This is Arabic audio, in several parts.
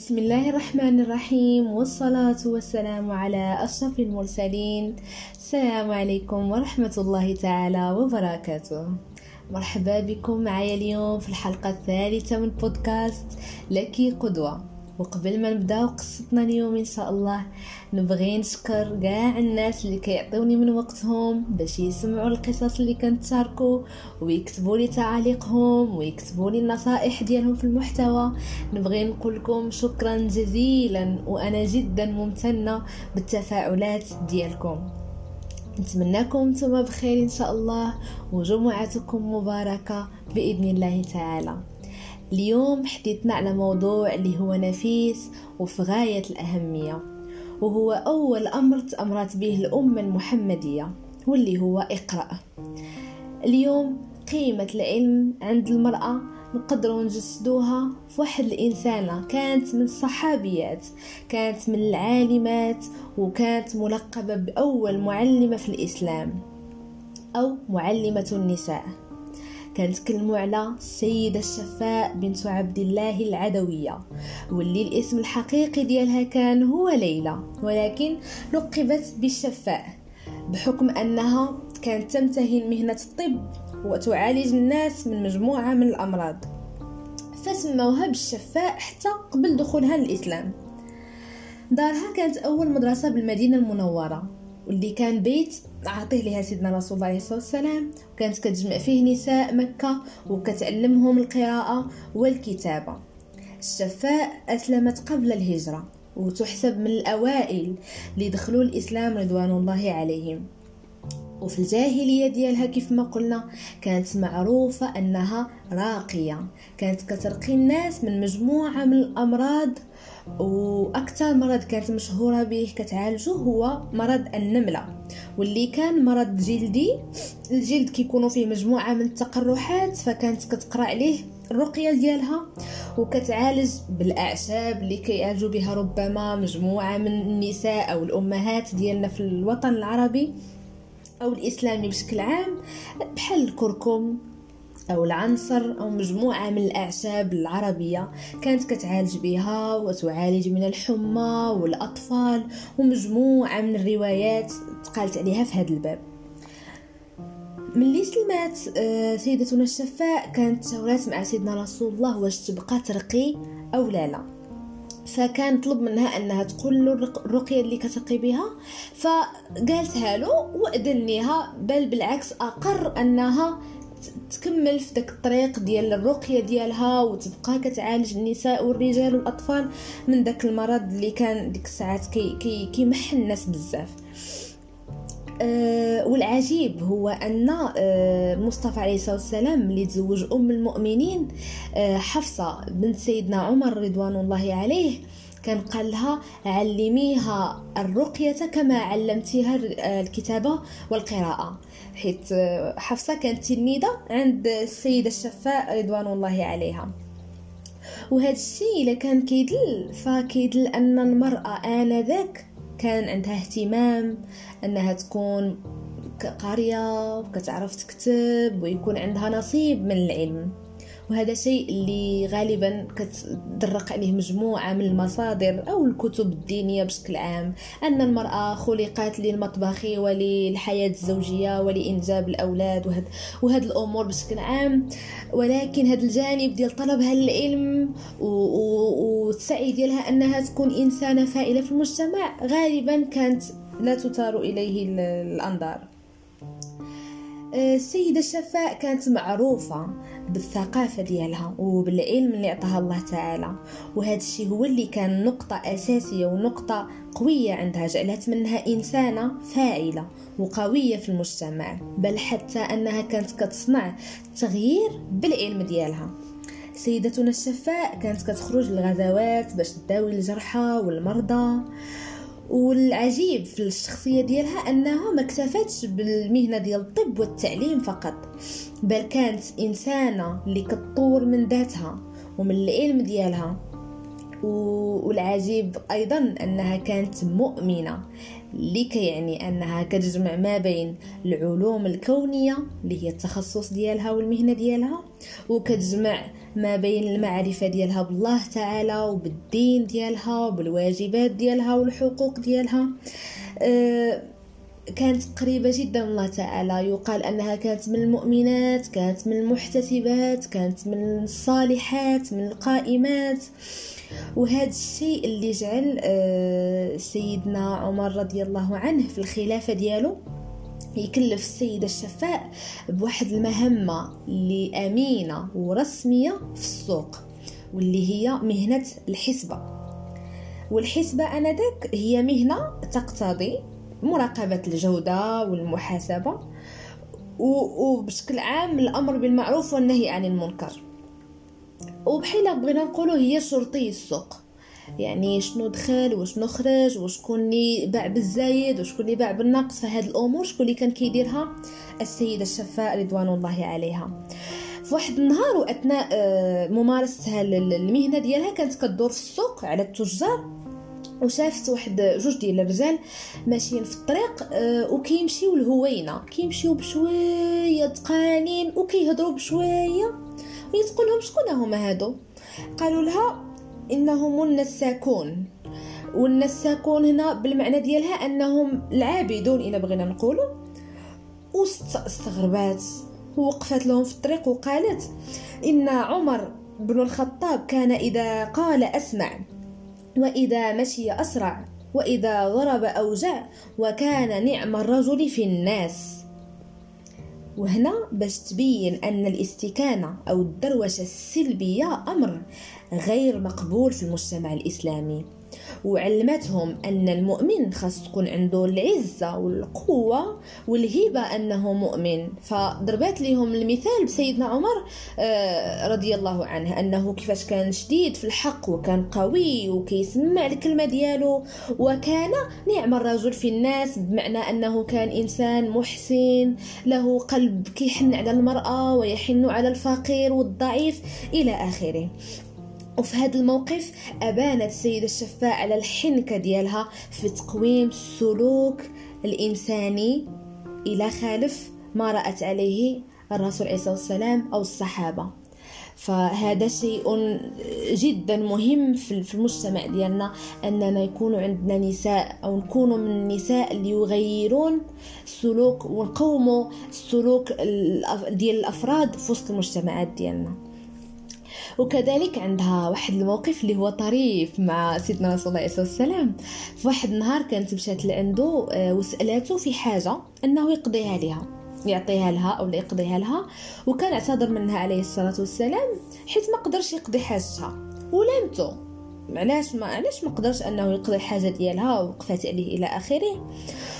بسم الله الرحمن الرحيم والصلاة والسلام على أشرف المرسلين السلام عليكم ورحمة الله تعالى وبركاته مرحبا بكم معايا اليوم في الحلقة الثالثة من بودكاست لك قدوة وقبل ما نبداو قصتنا اليوم إن شاء الله نبغي نشكر كاع الناس اللي كيعطيوني من وقتهم باش يسمعوا القصص اللي كنتشاركوا ويكتبوا لي تعاليقهم ويكتبوا لي النصائح ديالهم في المحتوى. نبغي نقول لكم شكرا جزيلا وأنا جدا ممتنة بالتفاعلات ديالكم. نتمنىكم نتوما بخير إن شاء الله وجمعتكم مباركة بإذن الله تعالى. اليوم حديثنا على موضوع اللي هو نفيس وفي غاية الأهمية وهو أول أمر تأمرت به الأمة المحمدية واللي هو إقرأ. اليوم قيمة العلم عند المرأة نقدروا نجسدوها في واحد الإنسانة كانت من الصحابيات كانت من العالمات وكانت ملقبة بأول معلمة في الإسلام أو معلمة النساء. كنتكلموا على السيدة الشفاء بنت عبد الله العدوية واللي الاسم الحقيقي ديالها كان هو ليلى ولكن لقبت بالشفاء بحكم أنها كانت تمتهن مهنة الطب وتعالج الناس من مجموعة من الأمراض. فسموها بالشفاء حتى قبل دخولها للإسلام. دارها كانت أول مدرسة بالمدينة المنورة. واللي كان بيت عاطيه لها سيدنا رسول الله عليه الصلاة والسلام. وكانت كتجمع فيه نساء مكة وكتعلمهم القراءة والكتابة. الشفاء أسلمت قبل الهجرة وتحسب من الأوائل اللي دخلوا الإسلام رضوان الله عليهم. وفي الجاهلية ديالها كيف ما قلنا كانت معروفة أنها راقية. كانت كترقي الناس من مجموعة من الأمراض وأكثر مرض كانت مشهورة به كتعالجه هو مرض النملة. واللي كان مرض جلدي الجلد كيكونوا فيه مجموعة من التقرحات فكانت كتقرأ عليه الرقية ديالها وكتعالج بالأعشاب اللي كيعالجوا بها ربما مجموعة من النساء أو الأمهات ديالنا في الوطن العربي. أو الإسلامي بشكل عام بحال الكركم أو العنصر أو مجموعة من الأعشاب العربية كانت كتعالج بها وتعالج من الحمى والأطفال ومجموعة من الروايات تقالت عليها في هذا الباب. ملي سلمات آه، سيدتنا الشفاء كانت تشاورات مع سيدنا رسول الله واش تبقى ترقي أو لا لا. فكان طلب منها أنها تقول له الرقية اللي كترقي بها فقالتها له واذن ليها بل بالعكس أقر أنها تكمل في داك الطريق ديال الرقية ديالها وتبقى كتعالج النساء والرجال والأطفال من داك المرض اللي كان ديك الساعات كي كي الناس بزاف. والعجيب هو أن أه مصطفى عليه الصلاة والسلام اللي تزوج أم المؤمنين أه حفصة بنت سيدنا عمر رضوان الله عليه كان قال لها علميها الرقية كما علمتيها الكتابة والقراءة. حيث حفصة كانت تلميذة عند السيدة الشفاء رضوان الله عليها. وهذا الشيء إلا كان كيدل فكيدل أن المرأة آنذاك كان عندها اهتمام أنها تكون قارية وكتعرف تكتب ويكون عندها نصيب من العلم. وهذا شيء اللي غالبا كتدرق عليه مجموعة من المصادر أو الكتب الدينية بشكل عام أن المرأة خلقت للمطبخ وللحياة الزوجية ولإنجاب الأولاد وهذا وهاد الأمور بشكل عام. ولكن هذا الجانب ديال طلبها للعلم والسعي ديالها أنها تكون إنسانة فائلة في المجتمع غالبا كانت لا تثار إليه الأنظار. السيدة الشفاء كانت معروفة بالثقافة ديالها وبالعلم اللي عطاها الله تعالى. وهذا الشيء هو اللي كان نقطة أساسية ونقطة قوية عندها جعلت منها إنسانة فاعلة وقوية في المجتمع بل حتى أنها كانت كتصنع التغيير بالعلم ديالها. سيدتنا الشفاء كانت كتخرج للغزوات باش تداوي الجرحى والمرضى. والعجيب في الشخصية ديالها أنها ما اكتفتش بالمهنة ديال الطب والتعليم فقط بل كانت إنسانة اللي كتطور من ذاتها ومن العلم ديالها. والعجيب أيضا أنها كانت مؤمنة اللي كيعني أنها كتجمع ما بين العلوم الكونية اللي هي التخصص ديالها والمهنة ديالها وكتجمع ما بين المعرفة ديالها بالله تعالى وبالدين ديالها وبالواجبات ديالها والحقوق ديالها. أه كانت قريبة جدا من الله تعالى. يقال أنها كانت من المؤمنات كانت من المحتسبات كانت من الصالحات من القائمات. وهذا الشيء اللي جعل آه، سيدنا عمر رضي الله عنه في الخلافة ديالو يكلف السيدة الشفاء بواحد المهمة اللي أمينة ورسمية في السوق واللي هي مهنة الحسبة. والحسبة أنذاك هي مهنة تقتضي مراقبة الجودة والمحاسبة وبشكل عام الأمر بالمعروف والنهي عن المنكر. وبحيلة بغينا نقولوا هي شرطي السوق. يعني شنو دخل وشنو خرج وشكون اللي باع بالزايد وشكون اللي باع بالنقص فهاد الأمور شكون اللي كان كيديرها؟ السيدة الشفاء رضوان الله عليها. في واحد النهار وأثناء آه، ممارستها المهنة ديالها كانت كدور في السوق على التجار وشافت واحد جوج ديال الرجال ماشيين في الطريق أه وكيمشيو الهوينه كيمشيو بشوية تقانين وكيهضروا بشوية وهي شكون هما هادو. قالوا لها إنهم النساكون. والنساكون هنا بالمعنى ديالها أنهم العابدون إلى بغينا نقولوا. واستغربات ووقفت لهم في الطريق وقالت إن عمر بن الخطاب كان إذا قال أسمع وإذا مشي أسرع وإذا ضرب أوجع وكان نعم الرجل في الناس. وهنا باش تبين أن الاستكانة أو الدروشة السلبية أمر غير مقبول في المجتمع الإسلامي. وعلمتهم أن المؤمن خاص تكون عنده العزة والقوة والهبة أنه مؤمن. فضربات لهم المثال بسيدنا عمر آه، رضي الله عنه أنه كيفاش كان شديد في الحق وكان قوي وكيسمع الكلمة ديالو وكان نعم الرجل في الناس بمعنى أنه كان إنسان محسن له قلب كيحن على المرأة ويحن على الفقير والضعيف إلى آخره. وفي هذا الموقف أبانت السيدة الشفاء على الحنكة ديالها في تقويم السلوك الإنساني إلى خالف ما رأت عليه الرسول عليه والسلام أو الصحابة. فهذا شيء جدا مهم في المجتمع ديالنا أننا يكون عندنا نساء أو نكونوا من النساء اللي يغيرون السلوك ونقوموا السلوك ديال الأفراد في وسط المجتمعات ديالنا. وكذلك عندها واحد الموقف اللي هو طريف مع سيدنا رسول الله عليه الصلاة والسلام. في واحد النهار كانت مشات لعنده آه، وسألته في حاجة أنه يقضيها لها يعطيها لها أو يقضيها لها وكان اعتذر منها عليه الصلاة والسلام حيت ما قدرش يقضي حاجتها. ولامته علاش ما علاش ما قدرش أنه يقضي الحاجة ديالها ووقفات عليه إلى آخره.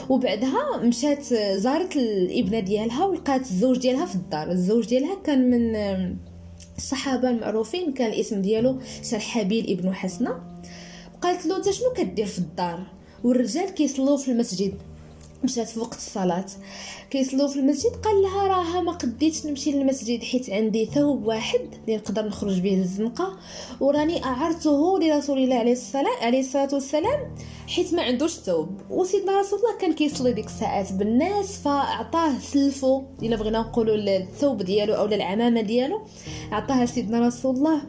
وبعدها مشات زارت الابنة ديالها ولقات الزوج ديالها في الدار. الزوج ديالها كان من الصحابة المعروفين كان الاسم ديالو شرحبيل ابن حسنة. قالت له أنت شنو كدير في الدار؟ والرجال كيصلوا في المسجد. مشات في وقت الصلاة. كيصلوا في المسجد قال لها راها ما قديتش نمشي للمسجد حيت عندي ثوب واحد اللي نقدر نخرج به للزنقة. وراني أعرته لرسول الله عليه الصلاة عليه الصلاة والسلام حيت ما عندوش ثوب. وسيدنا رسول الله كان كيصلي ديك الساعات بالناس فأعطاه سلفو إلا بغينا نقولوا الثوب ديالو أو العمامة ديالو عطاها سيدنا رسول الله.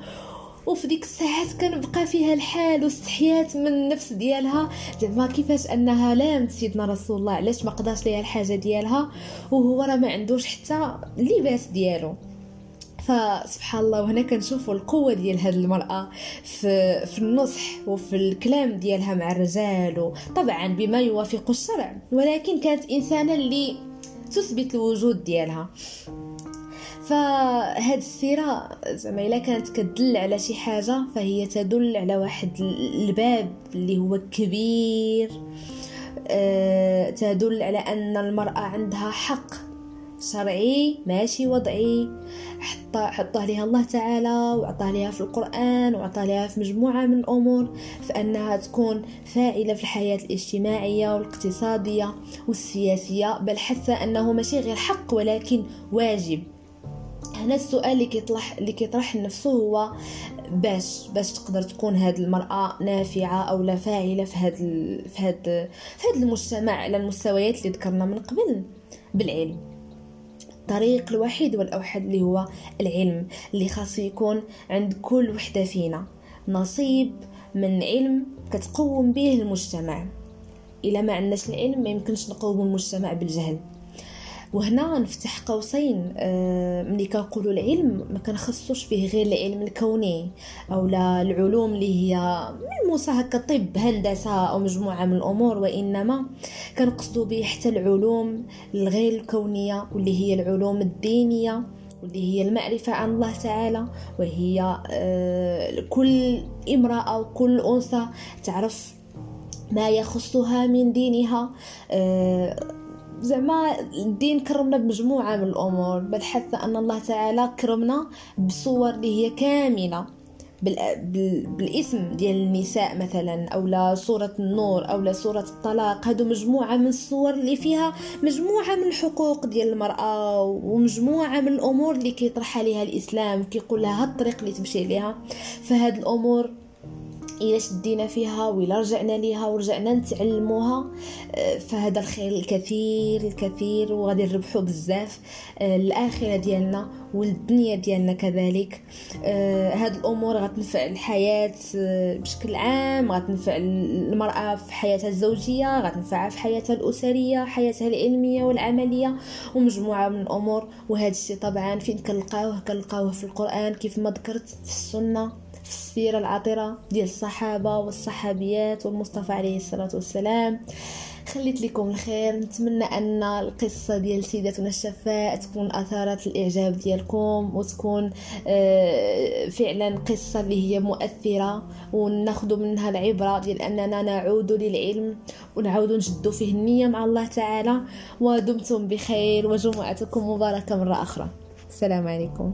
وفي ديك الساعات كان بقى فيها الحال واستحيات من النفس ديالها. زعما كيفاش أنها لامت سيدنا رسول الله علاش ما قداش ليها الحاجة ديالها؟ وهو راه ما عندوش حتى اللباس ديالو. فسبحان الله وهنا كنشوفوا القوة ديال هذه المرأة في, في النصح وفي الكلام ديالها مع الرجال طبعا بما يوافق الشرع. ولكن كانت إنسانة اللي تثبت الوجود ديالها. فهاد السيرة زعما إلا كانت كتدل على شي حاجة فهي تدل على واحد الباب اللي هو كبير. أه تدل على أن المرأة عندها حق شرعي ماشي وضعي. حط حطه لها الله تعالى وعطاه لها في القرآن وعطاه لها في مجموعة من الأمور فأنها تكون فاعلة في الحياة الاجتماعية والاقتصادية والسياسية بل حتى أنه ماشي غير حق ولكن واجب. هنا السؤال اللي كيطرح اللي كيطرح نفسه هو باش باش تقدر تكون هاد المرأة نافعة أو لا فاعلة في هاد في هاد في هاد المجتمع على المستويات اللي ذكرنا من قبل بالعلم. الطريق الوحيد والأوحد اللي هو العلم اللي خاص يكون عند كل وحدة فينا. نصيب من علم كتقوم به المجتمع. إلا ما عندناش العلم ما يمكنش نقوم المجتمع بالجهل. وهنا نفتح قوسين آه، ملي كنقولوا العلم ما كنخصوش به غير العلم الكوني أو لا العلوم اللي هي ملموسه هكا طب هندسة أو مجموعة من الأمور وإنما كنقصدوا به حتى العلوم الغير الكونية واللي هي العلوم الدينية واللي هي المعرفة عن الله تعالى وهي آه، كل امرأة وكل أنثى تعرف ما يخصها من دينها آه، زعما الدين كرمنا بمجموعة من الأمور بل حتى أن الله تعالى كرمنا بصور اللي هي كاملة. بالاسم ديال النساء مثلا أو لا سوره النور أو لا سوره الطلاق. هادو مجموعة من الصور اللي فيها مجموعة من الحقوق ديال المرأة ومجموعة من الأمور اللي كيطرحها ليها الإسلام كيقول لها الطريق اللي تمشي ليها فهاد الأمور إلا شدينا فيها ولا رجعنا ليها ورجعنا نتعلموها. آه، فهذا الخير الكثير الكثير وغادي نربحو بزاف. آه، الآخرة ديالنا والدنيا ديالنا كذلك. آه، هاد الأمور غتنفع الحياة بشكل عام غتنفع المرأة في حياتها الزوجية غتنفعها في حياتها الأسرية حياتها العلمية والعملية ومجموعة من الأمور. وهذا الشيء طبعا فين كنلقاوه؟ كنلقاوه في القرآن كيف ما ذكرت في السنة. السيرة العطرة ديال الصحابة والصحابيات والمصطفى عليه الصلاة والسلام. خليت لكم الخير. نتمنى أن القصة ديال سيدتنا الشفاء تكون أثارت الإعجاب ديالكم وتكون آه، فعلا قصة اللي هي مؤثرة وناخذ منها العبرة ديال أننا نعود للعلم ونعود نجد فيه النية مع الله تعالى. ودمتم بخير وجمعتكم مباركة مرة أخرى. السلام عليكم.